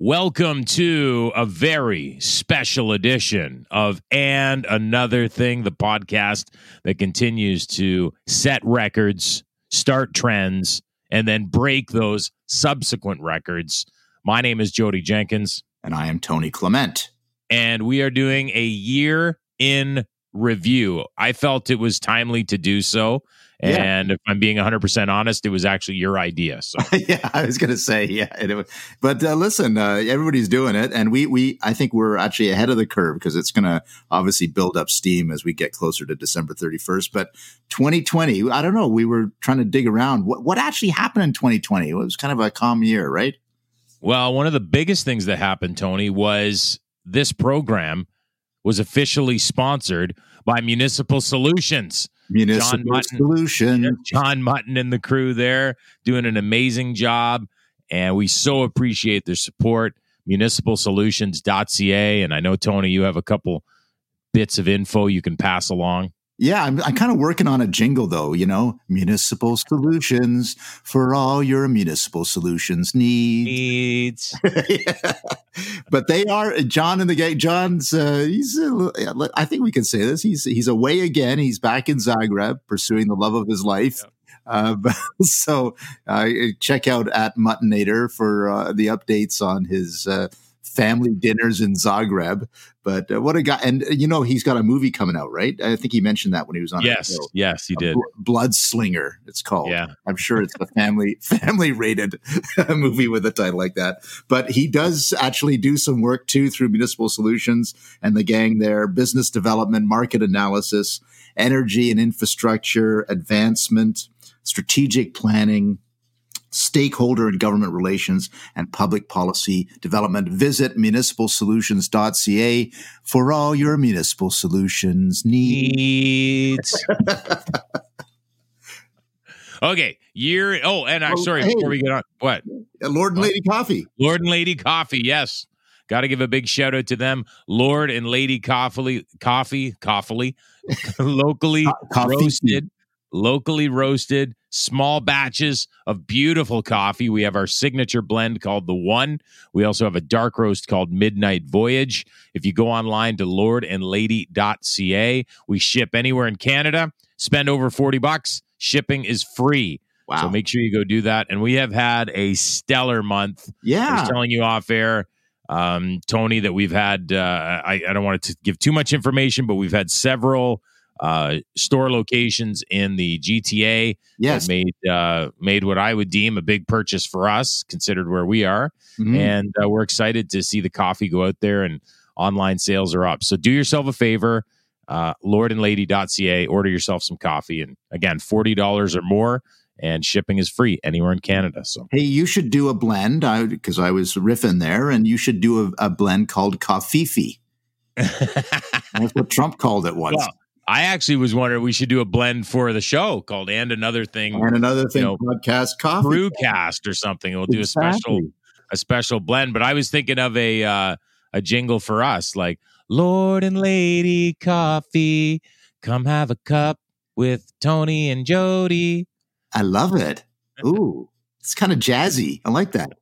Welcome to a very special edition of And Another Thing, the podcast that continues to set records, start trends, and then break those subsequent records. My name is Jodie Jenkins. And I am Tony Clement. And we are doing a year in review. I felt it was timely to do so. And yeah. if I'm being 100% honest, it was actually your idea. So yeah, I was going to say yeah. It, but uh, listen, uh, everybody's doing it, and we we I think we're actually ahead of the curve because it's going to obviously build up steam as we get closer to December 31st. But 2020, I don't know. We were trying to dig around what what actually happened in 2020. It was kind of a calm year, right? Well, one of the biggest things that happened, Tony, was this program was officially sponsored by Municipal Solutions. Municipal John Mutton, Solutions. John Mutton and the crew there doing an amazing job. And we so appreciate their support. Municipal Municipalsolutions.ca. And I know, Tony, you have a couple bits of info you can pass along. Yeah, I'm, I'm kind of working on a jingle though, you know, municipal solutions for all your municipal solutions needs. Needs. yeah. But they are John in the gate. John's, uh, he's, uh, I think we can say this. He's, he's away again. He's back in Zagreb pursuing the love of his life. Yeah. Uh, so uh, check out at Muttonator for uh, the updates on his uh, family dinners in Zagreb. But uh, what a guy! And uh, you know, he's got a movie coming out, right? I think he mentioned that when he was on. Yes, yes, he did. Blood Slinger, it's called. Yeah, I'm sure it's a family family rated movie with a title like that. But he does actually do some work too through Municipal Solutions and the gang there, business development, market analysis, energy and infrastructure advancement, strategic planning stakeholder and government relations and public policy development. Visit municipalsolutions.ca for all your municipal solutions needs. okay, year. Oh, and I'm oh, sorry hey, before we get on. What? Lord and oh. Lady Coffee. Lord and Lady Coffee. Yes. Got to give a big shout out to them, Lord and Lady Coffee, Coffee, Coffee, locally coffee. roasted, locally roasted, small batches of beautiful coffee. We have our signature blend called The One. We also have a dark roast called Midnight Voyage. If you go online to lordandlady.ca, we ship anywhere in Canada. Spend over 40 bucks. Shipping is free. Wow. So make sure you go do that. And we have had a stellar month. Yeah. I was telling you off air, um, Tony, that we've had, uh, I, I don't want to give too much information, but we've had several uh, store locations in the GTA. Yes, made uh, made what I would deem a big purchase for us, considered where we are, mm-hmm. and uh, we're excited to see the coffee go out there and online sales are up. So do yourself a favor, uh, lordandlady.ca, order yourself some coffee, and again, forty dollars or more. And shipping is free anywhere in Canada. So hey, you should do a blend because I, I, was riffing there, and you should do a, a blend called Coffee. That's what Trump called it once. Well, I actually was wondering we should do a blend for the show called "And Another Thing." And another thing, you know, podcast coffee, brewcast or something. We'll do exactly. a special a special blend. But I was thinking of a uh, a jingle for us, like "Lord and Lady Coffee, come have a cup with Tony and Jodie." I love it. Ooh, it's kind of jazzy. I like that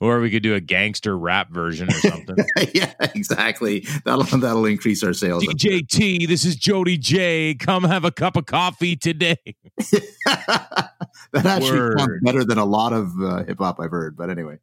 or we could do a gangster rap version or something. yeah, exactly. That'll that'll increase our sales. DJT, this is Jodie J. Come have a cup of coffee today. that actually Word. sounds better than a lot of uh, hip hop I've heard. But anyway.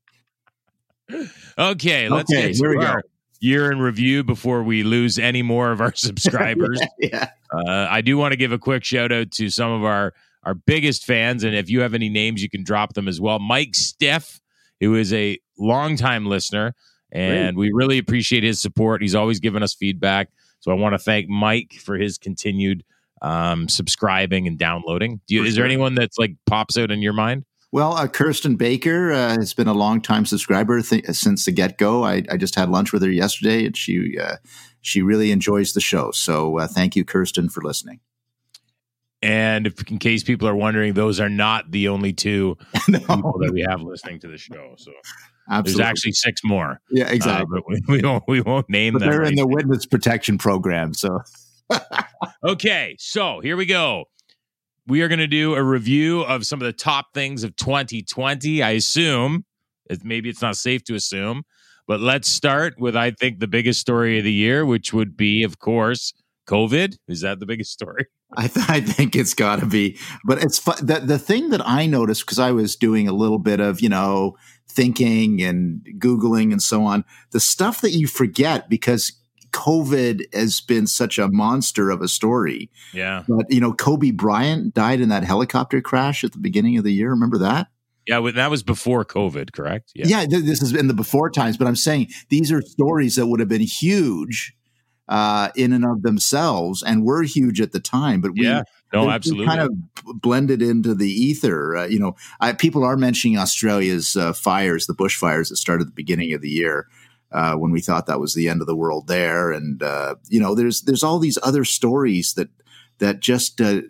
Okay, let's okay, here we go. year in review before we lose any more of our subscribers. yeah. Uh, I do want to give a quick shout out to some of our our biggest fans, and if you have any names, you can drop them as well. Mike Stiff who is a longtime listener, and Great. we really appreciate his support. He's always given us feedback. So I want to thank Mike for his continued um, subscribing and downloading. Do You, is there anyone that's like pops out in your mind? Well, uh, Kirsten Baker uh, has been a longtime subscriber th- since the get go. I, I, just had lunch with her yesterday, and she uh, she really enjoys the show. So uh, thank you, Kirsten, for listening. And if, in case people are wondering, those are not the only two no. people that we have listening to the show. So Absolutely. there's actually six more. Yeah, uh, exactly. Uh, we, we, won't we won't name but them. They're right in the witness protection program. So okay, so here we go. We are going to do a review of some of the top things of 2020. I assume maybe it's not safe to assume. But let's start with, I think, the biggest story of the year, which would be, of course, COVID. Is that the biggest story? I, th- I think it's got to be. But it's fu- the, the thing that I noticed because I was doing a little bit of, you know, thinking and Googling and so on, the stuff that you forget because COVID has been such a monster of a story. Yeah. But, you know, Kobe Bryant died in that helicopter crash at the beginning of the year. Remember that? Yeah, that was before COVID, correct? Yeah. yeah, this has been the before times, but I'm saying these are stories that would have been huge uh, in and of themselves and were huge at the time. But we, yeah, no, absolutely, kind of blended into the ether. Uh, you know, I, people are mentioning Australia's uh, fires, the bushfires that started at the beginning of the year. Uh, when we thought that was the end of the world there, and uh, you know, there's there's all these other stories that that just uh,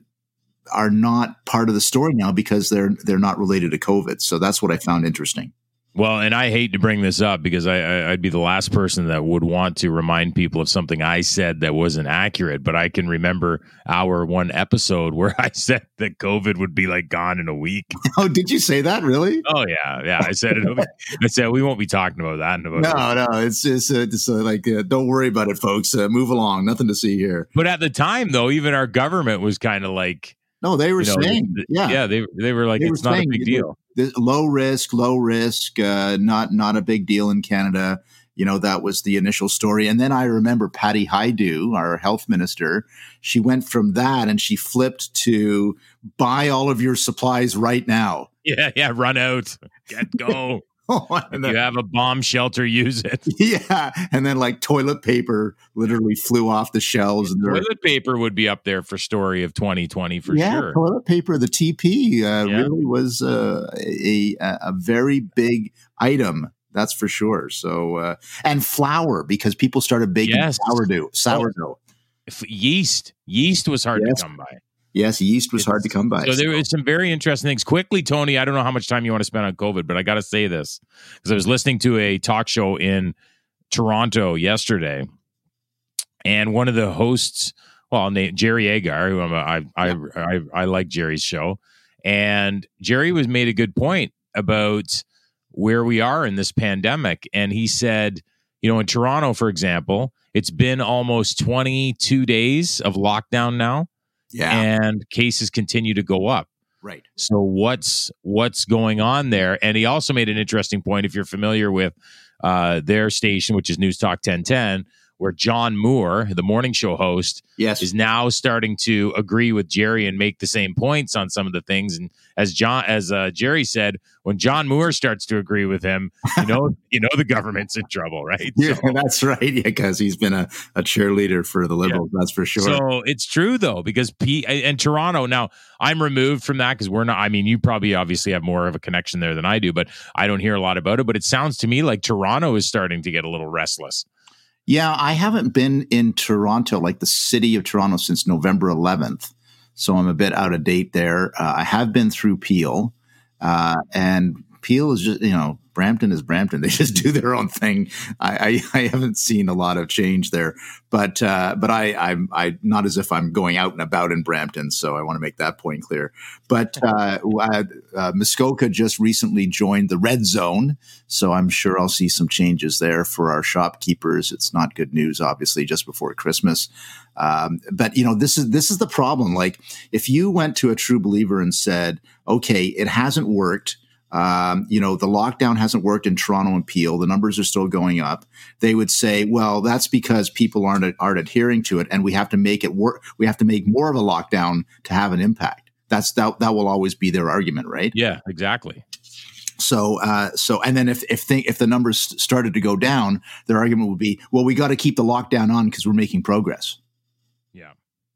are not part of the story now because they're they're not related to COVID. So that's what I found interesting. Well, and I hate to bring this up because I, would be the last person that would want to remind people of something I said that wasn't accurate. But I can remember our one episode where I said that COVID would be like gone in a week. Oh, did you say that really? Oh yeah, yeah. I said it. I said we won't be talking about that. In about no, no. It's just, uh, just uh, like uh, don't worry about it, folks. Uh, move along. Nothing to see here. But at the time, though, even our government was kind of like no, they were you know, saying, yeah, yeah, they they were like, they it's were not saying, a big deal. Low risk, low risk, uh, not not a big deal in Canada. You know, that was the initial story. And then I remember Patty Hajdu, our health minister, she went from that and she flipped to buy all of your supplies right now. Yeah, yeah, run out, get go. If you have a bomb shelter, use it. Yeah, and then like toilet paper literally flew off the shelves. And toilet paper would be up there for story of 2020 for yeah, sure. toilet paper, the TP uh, yeah. really was uh, a a very big item. That's for sure. So uh, and flour because people started baking yes. sourdough. Sourdough. Oh, yeast. Yeast was hard yes. to come by. Yes, yeast was it's, hard to come by. So, there was some very interesting things. Quickly, Tony, I don't know how much time you want to spend on COVID, but I got to say this because I was listening to a talk show in Toronto yesterday, and one of the hosts, well, named Jerry Agar, who I'm a, I, I, I, I like Jerry's show, and Jerry was made a good point about where we are in this pandemic, and he said, you know, in Toronto, for example, it's been almost 22 days of lockdown now yeah. And cases continue to go up. Right. So what's what's going on there? And he also made an interesting point. If you're familiar with uh, their station, which is News Talk 1010, where John Moore, the morning show host, yes. is now starting to agree with Jerry and make the same points on some of the things. And as John, as uh, Jerry said, when John Moore starts to agree with him, you know, you know the government's in trouble, right? Yeah, so, that's right. Yeah, because he's been a, a cheerleader for the Liberals. Yeah. That's for sure. So it's true though, because P and Toronto. Now I'm removed from that because we're not. I mean, you probably obviously have more of a connection there than I do, but I don't hear a lot about it. But it sounds to me like Toronto is starting to get a little restless. Yeah, I haven't been in Toronto, like the city of Toronto, since November 11th. So I'm a bit out of date there. Uh, I have been through Peel, uh, and Peel is just, you know, Brampton is Brampton. They just do their own thing. I, I, I haven't seen a lot of change there, but uh, but I I'm I not as if I'm going out and about in Brampton. So I want to make that point clear. But uh, uh, Muskoka just recently joined the red zone, so I'm sure I'll see some changes there for our shopkeepers. It's not good news, obviously, just before Christmas. Um, but you know this is this is the problem. Like if you went to a true believer and said, "Okay, it hasn't worked." Um, you know, the lockdown hasn't worked in Toronto and Peel. The numbers are still going up. They would say, well, that's because people aren't aren't adhering to it, and we have to make it work. We have to make more of a lockdown to have an impact. That's that. That will always be their argument, right? Yeah, exactly. So, uh, so, and then if if if the numbers started to go down, their argument would be, well, we got to keep the lockdown on because we're making progress.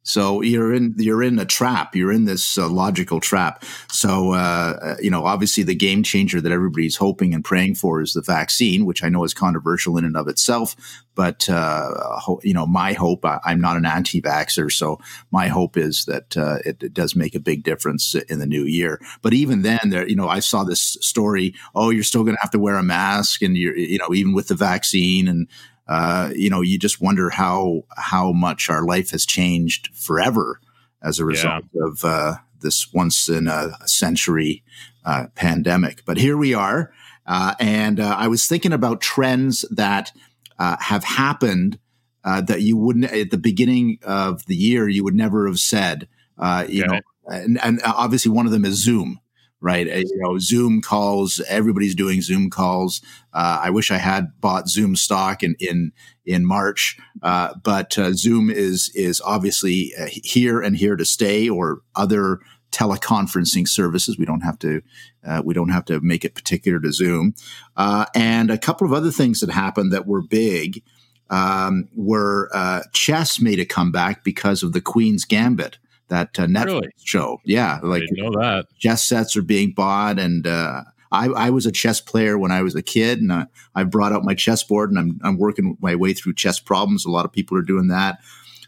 So you're in you're in a trap. You're in this uh, logical trap. So uh, uh, you know, obviously, the game changer that everybody's hoping and praying for is the vaccine, which I know is controversial in and of itself. But uh, ho- you know, my hope. I, am not an anti-vaxer, so my hope is that uh, it, it, does make a big difference in the new year. But even then, there, you know, I saw this story. Oh, you're still going to have to wear a mask, and you're, you know, even with the vaccine, and uh, you know, you just wonder how how much our life has changed forever as a result yeah. of uh, this once in a century uh, pandemic. But here we are, Uh, and uh, I was thinking about trends that uh, have happened uh, that you wouldn't at the beginning of the year you would never have said. Uh, you know, and, and, obviously one of them is Zoom. Right, you know, Zoom calls. Everybody's doing Zoom calls. I wish I had bought Zoom stock in in in March, but Zoom is is obviously here and here to stay, or other teleconferencing services. We don't have to uh, we don't have to make it particular to Zoom. Uh, and a couple of other things that happened that were big um, were uh, chess made a comeback because of the Queen's Gambit. That uh, Netflix really? show, yeah, like know that chess sets are being bought, and uh, I, I, was a chess player when I was a kid, and I, I brought out my chessboard, and I'm, I'm working my way through chess problems. A lot of people are doing that.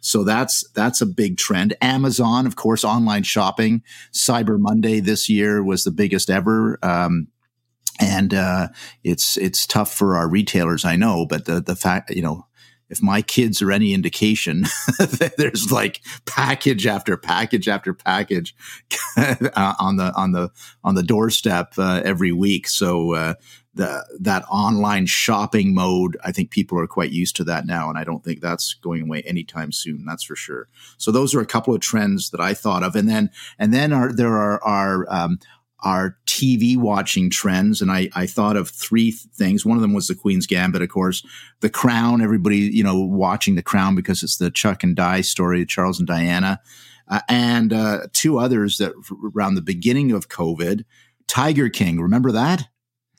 So that's that's a big trend. Amazon, of course, online shopping. Cyber Monday this year was the biggest ever. Um, and uh, it's it's tough for our retailers, I know, but the the fact you know if my kids are any indication, there's like package after package after package uh, on the on the on the doorstep uh, every week. So uh, the that online shopping mode, I think people are quite used to that now, and I don't think that's going away anytime soon. That's for sure. So those are a couple of trends that I thought of, and then and then are, there are our um, our TV watching trends, and I, I thought of three things. One of them was the Queen's Gambit, of course, The Crown. Everybody, you know, watching The Crown because it's the Chuck and Di story, Charles and Diana, uh, and uh, two others that around the beginning of COVID, Tiger King. Remember that?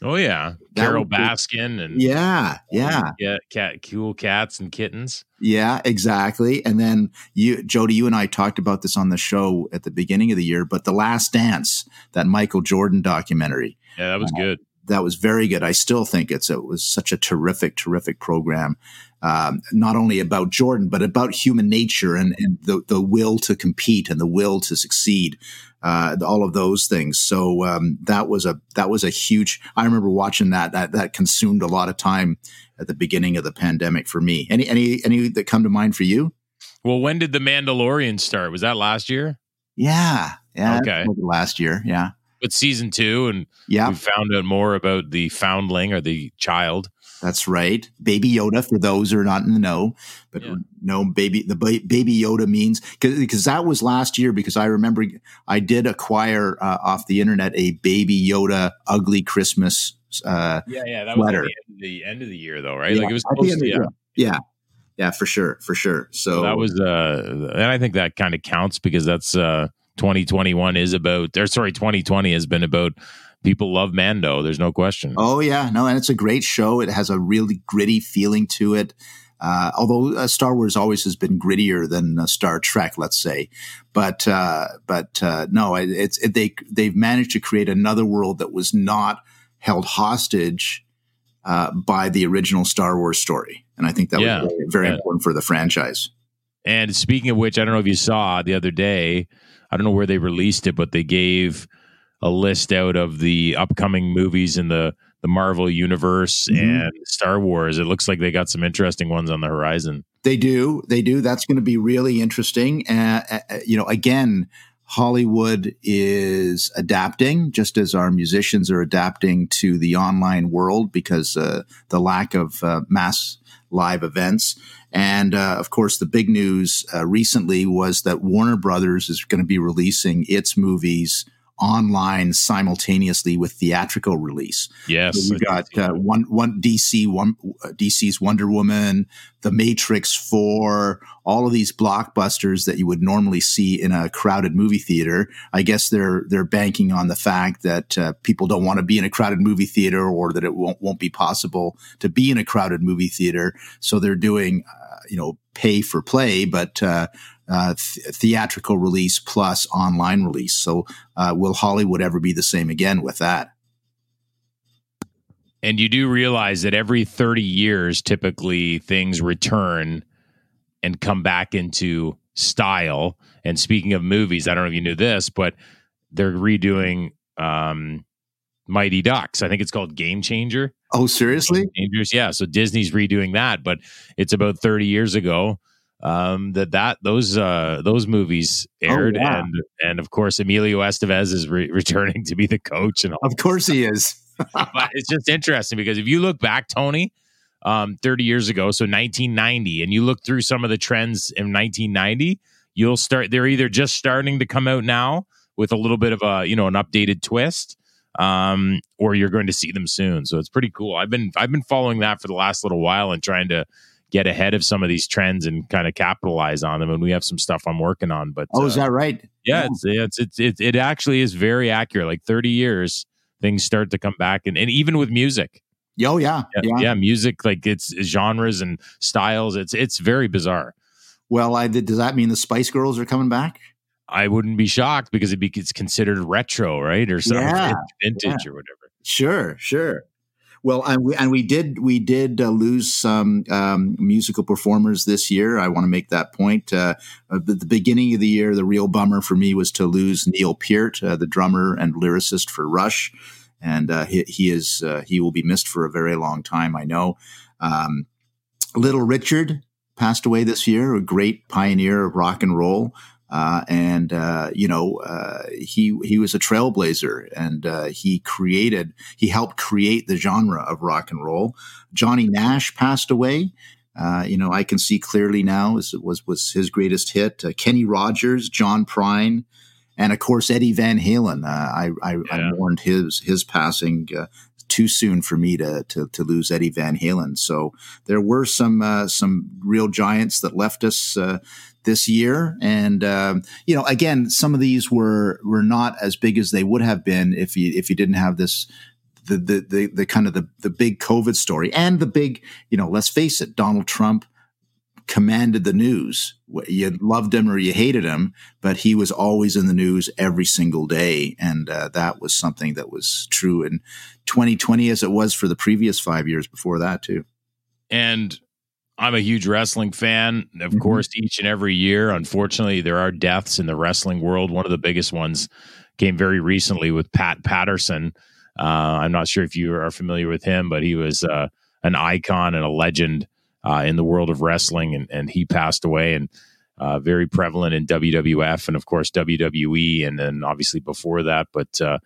Oh yeah, that Carole Baskin and yeah, yeah, yeah, cat, cool cats and kittens. Yeah, exactly. And then you, Jodie, you and I talked about this on the show at the beginning of the year. But the Last Dance, that Michael Jordan documentary, yeah, that was uh, good. That was very good. I still think it's it was such a terrific, terrific program. Um, not only about Jordan, but about human nature and, and the, the will to compete and the will to succeed uh, all of those things. So um, that was a that was a huge. I remember watching that. That that consumed a lot of time at the beginning of the pandemic for me. Any any any that come to mind for you? Well, when did the Mandalorian start? Was that last year? Yeah, yeah. Okay, last year. Yeah. But season two, and yeah, we found out more about the foundling or the child. That's right. Baby Yoda, for those who are not in the know, but yeah. no baby, the ba- baby Yoda means because that was last year. Because I remember I did acquire uh, off the internet a baby Yoda ugly Christmas. Uh, yeah, yeah, that was the end, the end, of the year, though, right? Yeah, like it was supposed to, yeah. yeah, yeah, for sure, for sure. So, so that was, uh, and I think that kind of counts because that's uh, 2021 is about, or sorry, 2020 has been about people love Mando. There's no question. Oh yeah, no, and it's a great show. It has a really gritty feeling to it. Uh, although uh, Star Wars always has been grittier than uh, Star Trek, let's say, but uh, but uh, no, it, it's it, they they've managed to create another world that was not held hostage uh, by the original Star Wars story, and I think that yeah. was very, very yeah. important for the franchise. And speaking of which, I don't know if you saw the other day. I don't know where they released it, but they gave a list out of the upcoming movies in the the Marvel universe mm-hmm. and Star Wars. It looks like they got some interesting ones on the horizon. They do. They do. That's going to be really interesting. Uh, uh, you know, again, Hollywood is adapting just as our musicians are adapting to the online world because uh, the lack of uh, mass live events. And uh, of course, the big news uh, recently was that Warner Brothers is going to be releasing its movies online simultaneously with theatrical release. Yes, so we got uh, one one DC one uh, DC's Wonder Woman, The Matrix Four, all of these blockbusters that you would normally see in a crowded movie theater. I guess they're they're banking on the fact that uh, people don't want to be in a crowded movie theater, or that it won't won't be possible to be in a crowded movie theater. So they're doing, uh, you know, pay for play, but uh, uh, th- theatrical release plus online release. So, uh, will Hollywood ever be the same again with that? And you do realize that every 30 years, typically things return and come back into style. And speaking of movies, I don't know if you knew this, but they're redoing um, Mighty Ducks. I think it's called Game Changer. Oh, seriously? Changers, yeah. So Disney's redoing that, but it's about 30 years ago um, that that those uh, those movies oh, aired, oh, and and of course Emilio Estevez is re- returning to be the coach, and all. of course he is. but it's just interesting because if you look back, Tony, um, 30 years ago, so 1990, and you look through some of the trends in 1990, you'll start. They're either just starting to come out now with a little bit of a you know an updated twist, um, or you're going to see them soon. So it's pretty cool. I've been I've been following that for the last little while and trying to get ahead of some of these trends and kind of capitalize on them. And we have some stuff I'm working on. But oh, uh, is that right? Yeah, yeah. It's, it's, it's it's it actually is very accurate. Like 30 years, things start to come back, and and even with music. Oh yeah, yeah, yeah, yeah music like it's genres and styles. It's it's very bizarre. Well, I did, does that mean the Spice Girls are coming back? I wouldn't be shocked because it be, it's considered retro, right, or something yeah, vintage yeah. or whatever. Sure, sure. Well, and we and we did we did uh, lose some um, musical performers this year. I want to make that point. Uh, at the beginning of the year, the real bummer for me was to lose Neil Peart, uh, the drummer and lyricist for Rush, and uh, he, he, is uh, he will be missed for a very long time. I know. Um, Little Richard passed away this year, a great pioneer of rock and roll. Uh, and uh, you know uh, he he was a trailblazer, and uh, he created he helped create the genre of rock and roll. Johnny Nash passed away. Uh, you know I can see clearly now was was was his greatest hit. Uh, Kenny Rogers, John Prine, and of course Eddie Van Halen. I I, yeah. I, mourned his his passing too soon for me to, to, to lose Eddie Van Halen. So there were some uh, some real giants that left us uh, this year, and um, you know, again, some of these were were not as big as they would have been if you if you didn't have this. The, the, the, the kind of the, the big COVID story and the big, you know, let's face it, Donald Trump commanded the news. You loved him or you hated him, but he was always in the news every single day. And uh, that was something that was true in 2020 as it was for the previous five years before that, too. And I'm a huge wrestling fan. Of mm-hmm. course, each and every year, unfortunately, there are deaths in the wrestling world. One of the biggest ones came very recently with Pat Patterson. Uh, I'm not sure if you are familiar with him, but he was uh, an icon and a legend uh, in the world of wrestling, and, and he passed away and uh, very prevalent in WWF and of course WWE, and then obviously before that. But uh,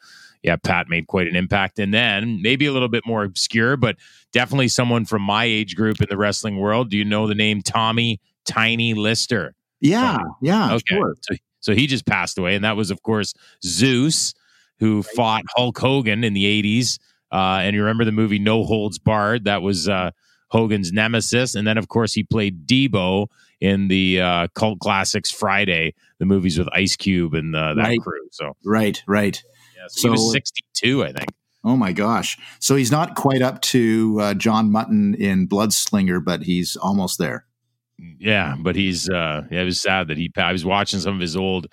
yeah, Pat made quite an impact, and then maybe a little bit more obscure, but definitely someone from my age group in the wrestling world. Do you know the name Tommy Tiny Lister? Yeah, yeah, okay. Sure. So, so he just passed away, and that was of course Zeus, who fought Hulk Hogan in the '80s. Uh, and you remember the movie No Holds Barred? That was uh, Hogan's nemesis. And then, of course, he played Deebo in the uh, cult classics Friday, the movies with Ice Cube and uh, that right. crew. So right, right. Yeah, so, so, he was 62, I think. Oh my gosh! So he's not quite up to uh, John Mutton in Bloodslinger, but he's almost there. Yeah, but he's. uh yeah, It was sad that he. I was watching some of his old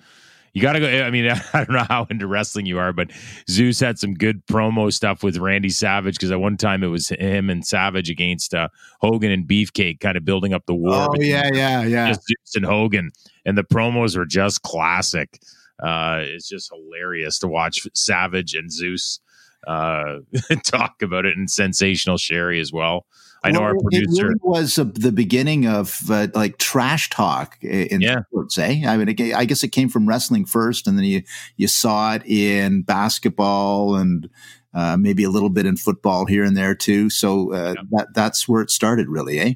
you got to go. I mean, I don't know how into wrestling you are, but Zeus had some good promo stuff with Randy Savage because at one time it was him and Savage against uh, Hogan and Beefcake, kind of building up the war. Oh yeah, yeah, yeah. Just Zeus and Hogan, and the promos are just classic. Uh, it's just hilarious to watch Savage and Zeus uh, talk about it, and sensational Sherri as well. I know well, our producer really was uh, the beginning of uh, like trash talk in yeah. sports. Eh? I mean, it, I guess it came from wrestling first, and then you you saw it in basketball and uh, maybe a little bit in football here and there too. So uh, yeah. that that's where it started, really. Eh?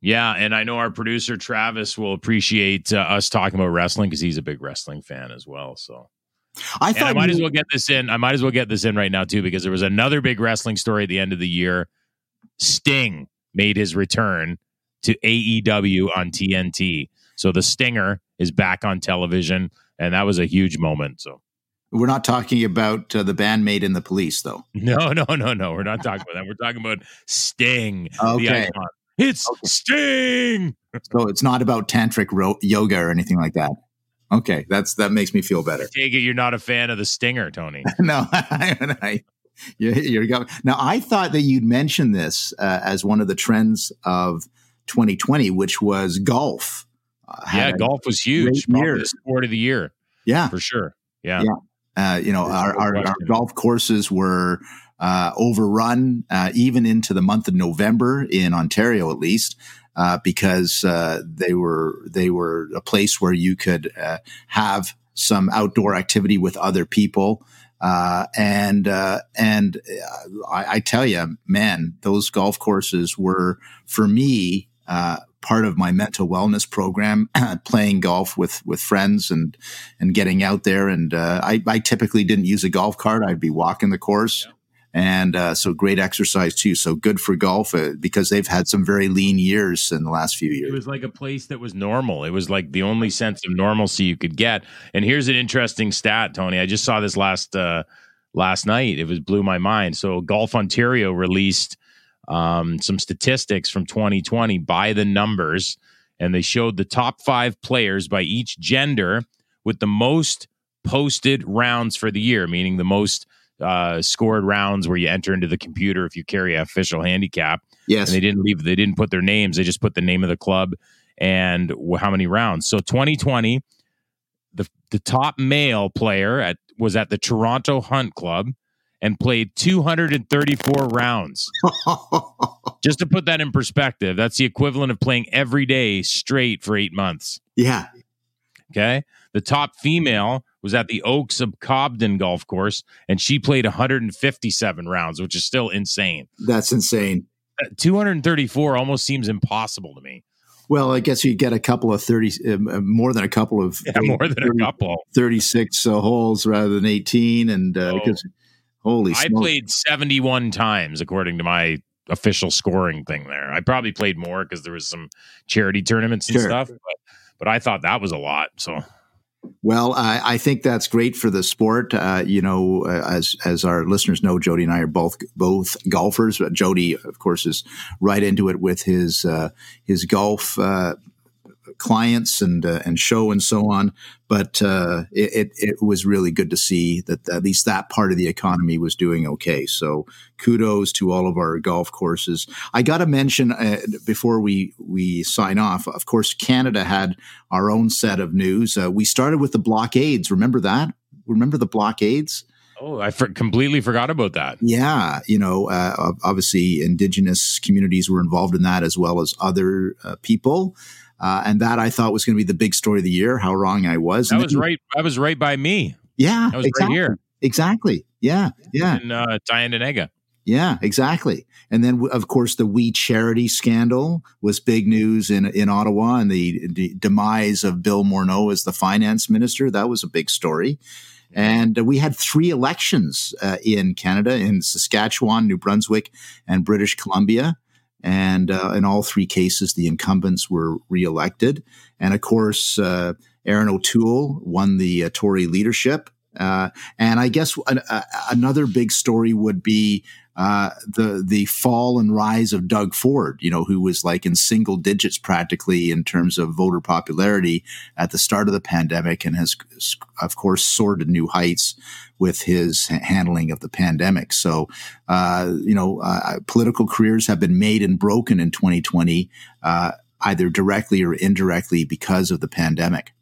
Yeah, and I know our producer Travis will appreciate uh, us talking about wrestling because he's a big wrestling fan as well. So. I thought and I might you- as well get this in. I might as well get this in right now too because there was another big wrestling story at the end of the year Sting made his return to AEW on TNT. So the Stinger is back on television, and that was a huge moment. So we're not talking about uh, the bandmate and the police, though. No, no, no, no. We're not talking about that. We're talking about Sting. Okay. It's okay. Sting. so it's not about tantric ro- yoga or anything like that. Okay, that's that makes me feel better. Take it you're not a fan of the Stinger, Tony. no, I, you, you're going. Now, I thought that you'd mention this uh, as one of the trends of 2020, which was golf. Uh, yeah, golf was huge. Probably the sport of the year. Yeah, for sure. Yeah. yeah. Uh, you know, our, our, our, golf courses were uh, overrun uh, even into the month of November in Ontario, at least. Uh, because they were they were a place where you could have some outdoor activity with other people Uh, and uh, and uh, I, I, tell you, man, those golf courses were for me uh, part of my mental wellness program, playing golf with with friends and and getting out there. And uh, I, I, typically didn't use a golf cart; I'd be walking the course. Yeah. And uh, so great exercise too. So good for golf uh, because they've had some very lean years in the last few years. It was like a place that was normal. It was like the only sense of normalcy you could get. And here's an interesting stat, Tony. I just saw this last uh, last night. It was blew my mind. So Golf Ontario released um, some statistics from 2020 by the numbers, and they showed the top five players by each gender with the most posted rounds for the year, meaning the most uh, scored rounds where you enter into the computer if you carry an official handicap. Yes, and they didn't leave. They didn't put their names. They just put the name of the club and how many rounds. So 2020, the the top male player at was at the Toronto Hunt Club and played 234 rounds. Just to put that in perspective, that's the equivalent of playing every day straight for eight months. Yeah. Okay. The top female was at the Oaks of Cobden golf course, and she played 157 rounds, which is still insane. That's insane. Uh, 234 almost seems impossible to me. Well, I guess you get a couple of 30, uh, more than a couple of yeah, more than 30, a couple 36 uh, holes rather than 18. And uh, oh. because Holy I played 71 times according to my official scoring thing there. I probably played more because there was some charity tournaments and sure. stuff, but, but I thought that was a lot. So well, I, I, think that's great for the sport. Uh, you know, uh, as as our listeners know, Jodie and I are both both golfers. Jodie, of course, is right into it with his uh, his golf uh, clients and uh, and show and so on. But uh, it, it, was really good to see that at least that part of the economy was doing okay. So kudos to all of our golf courses. I got to mention uh, before we we sign off. Of course, Canada had our own set of news. Uh, we started with the blockades. Remember that? Remember the blockades? Oh, I for- completely forgot about that. Yeah, you know, uh, obviously, Indigenous communities were involved in that as well as other uh, people. Uh, and that I thought was going to be the big story of the year. How wrong I was. That was then, right. That was right by me. Yeah, that was exactly. right here. Exactly. Yeah. Yeah. And uh, Tyendinaga. Yeah, exactly. And then, of course, the We Charity scandal was big news in in Ottawa, and the, the demise of Bill Morneau as the finance minister. That was a big story. And uh, we had three elections uh, in Canada, in Saskatchewan, New Brunswick, and British Columbia. And uh, in all three cases, the incumbents were reelected. And of course, uh, Erin O'Toole won the uh, Tory leadership. Uh, and I guess an, another big story would be uh, the the fall and rise of Doug Ford, you know, who was like in single digits practically in terms of voter popularity at the start of the pandemic, and has of course soared to new heights with his handling of the pandemic. So, uh, you know, uh, political careers have been made and broken in 2020, uh, either directly or indirectly because of the pandemic.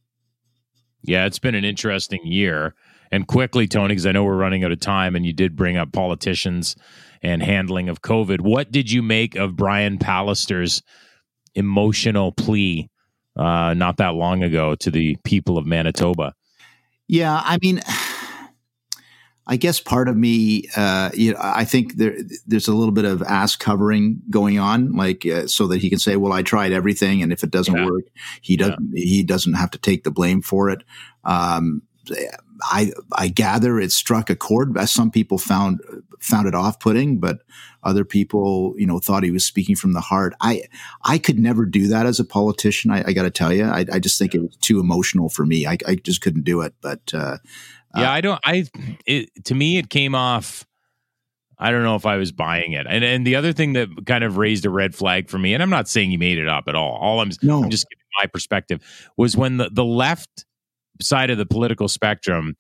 Yeah, it's been an interesting year. And quickly, Tony, because I know we're running out of time, and you did bring up politicians and handling of COVID. What did you make of Brian Pallister's emotional plea uh, not that long ago to the people of Manitoba? Yeah, I mean, I guess part of me, uh, you know, I think there there's a little bit of ass covering going on, like uh, so that he can say, "Well, I tried everything, and if it doesn't yeah. work, he doesn't yeah. he doesn't have to take the blame for it." Um, I I gather it struck a chord. Some people found found it off putting, but other people, you know, thought he was speaking from the heart. I I could never do that as a politician. I, I got to tell you, I, I, just think it was too emotional for me. I, I just couldn't do it. But uh, yeah, uh, I don't. I it to me it came off. I don't know if I was buying it. And and the other thing that kind of raised a red flag for me, and I'm not saying he made it up at all. All I'm, no. I'm just giving my perspective was when the the left side of the political spectrum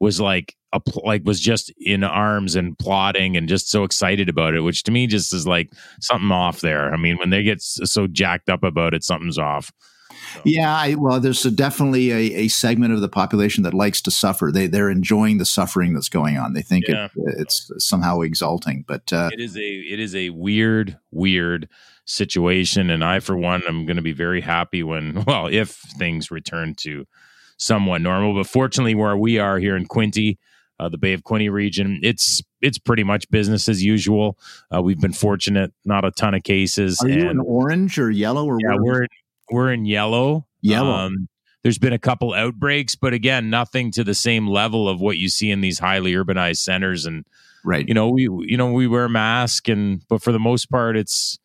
was like a, like was just in arms and plotting and just so excited about it which to me just is like something off there i mean when they get so jacked up about it something's off so. Yeah, I, well, there's a, definitely a, a, segment of the population that likes to suffer. They they're enjoying the suffering that's going on. They think yeah. it, it's somehow exalting, but uh, it is a it is a weird, weird situation. And I, for one, am going to be very happy when, well, if things return to somewhat normal. But fortunately, where we are here in Quinte, uh, the Bay of Quinte region. It's it's pretty much business as usual. Uh, we've been fortunate, not a ton of cases. Are you in orange or yellow or yeah, we're we're in yellow. Yellow. Um, there's been a couple outbreaks, but again, nothing to the same level of what you see in these highly urbanized centers. And right, you know, we you know we wear masks, and but for the most part, it's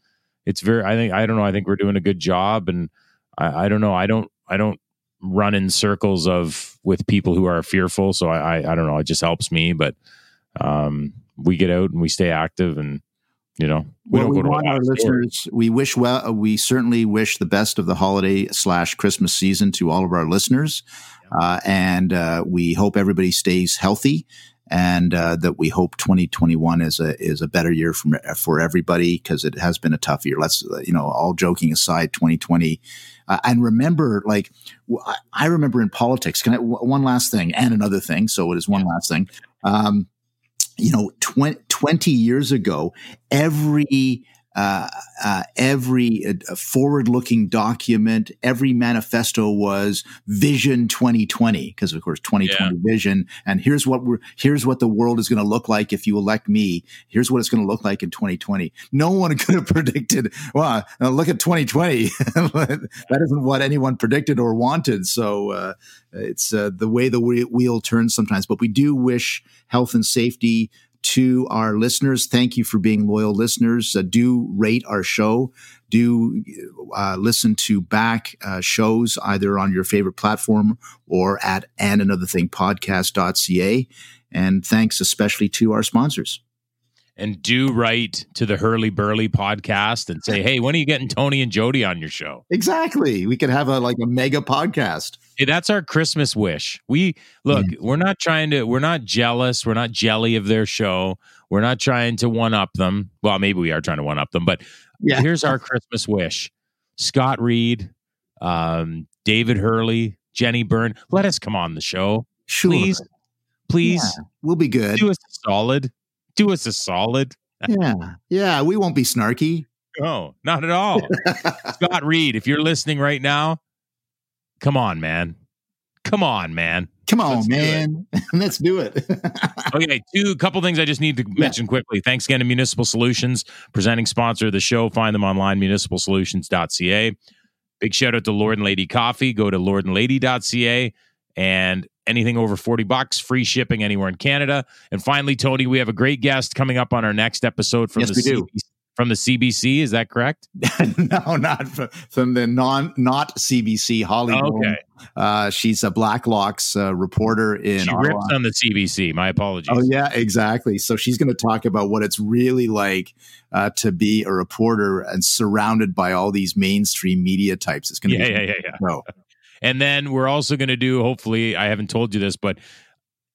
it's very. I think I don't know. I think we're doing a good job, and I, I don't know. I don't I don't run in circles of with people who are fearful. So I, I, I don't know. It just helps me, but um, we get out and we stay active and you know we well, don't we go want to our listeners we wish well we certainly wish the best of the holiday slash christmas season to all of our listeners uh, and uh, we hope everybody stays healthy and uh, that we hope 2021 is a is a better year for for everybody because it has been a tough year. Let's you know, all joking aside, 2020. Uh, and remember, like I remember in politics. Can I one last thing and another thing? So it is one last thing. Um, you know, 20, 20 years ago, every uh, uh, every uh, forward-looking document, every manifesto was Vision 2020, because of course 2020 yeah. vision. And here's what we're here's what the world is going to look like if you elect me. Here's what it's going to look like in 2020. No one could have predicted. Well, uh, look at 2020. that isn't what anyone predicted or wanted. So uh, it's uh, the way the wheel turns sometimes. But we do wish health and safety to our listeners. Thank you for being loyal listeners. Uh, do rate our show. Do uh, listen to back uh, shows either on your favorite platform or at and another thing podcast.ca. And thanks especially to our sponsors and do write to the Herle Burly podcast and say, "Hey, when are you getting Tony and Jodie on your show?" Exactly. We could have a like a mega podcast. Hey, that's our Christmas wish. We look, yeah. we're not trying to we're not jealous, we're not jelly of their show. We're not trying to one up them. Well, maybe we are trying to one up them, but yeah. here's our Christmas wish. Scott Reid, um, David Herle, Jenni Byrne, let us come on the show. Sure. Please. Please. Yeah, we'll be good. Do us solid do us a solid. yeah. Yeah. We won't be snarky. No, not at all. Scott Reid, if you're listening right now, come on, man. Come on, man. Come on, Let's man. Do Let's do it. okay, two couple things I just need to mention yeah. quickly. Thanks again to Municipal Solutions, presenting sponsor of the show. Find them online, municipalsolutions.ca. Big shout out to Lord and Lady Coffee. Go to lordandlady.ca and anything over 40 bucks, free shipping anywhere in Canada. And finally, Tony, we have a great guest coming up on our next episode from yes, the CBC, from the CBC. Is that correct? no, not from, from, the non not CBC Hollywood. Okay. Uh, she's a Blacklock's uh, reporter in. She Ottawa. rips on the CBC. My apologies. Oh yeah, exactly. So she's going to talk about what it's really like uh, to be a reporter and surrounded by all these mainstream media types. It's going to yeah, be yeah, yeah, yeah. And then we're also going to do, hopefully, I haven't told you this, but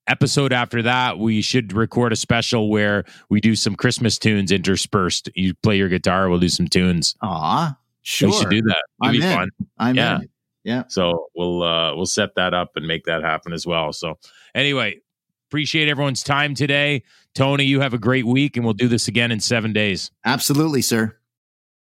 episode after that, we should record a special where we do some Christmas tunes interspersed. You play your guitar, we'll do some tunes. Aw, sure. We should do that. It'd I'm be in. fun. I'm yeah. In. Yeah. So we'll uh we'll set that up and make that happen as well. So anyway, appreciate everyone's time today. Tony, you have a great week and we'll do this again in seven days. Absolutely, sir.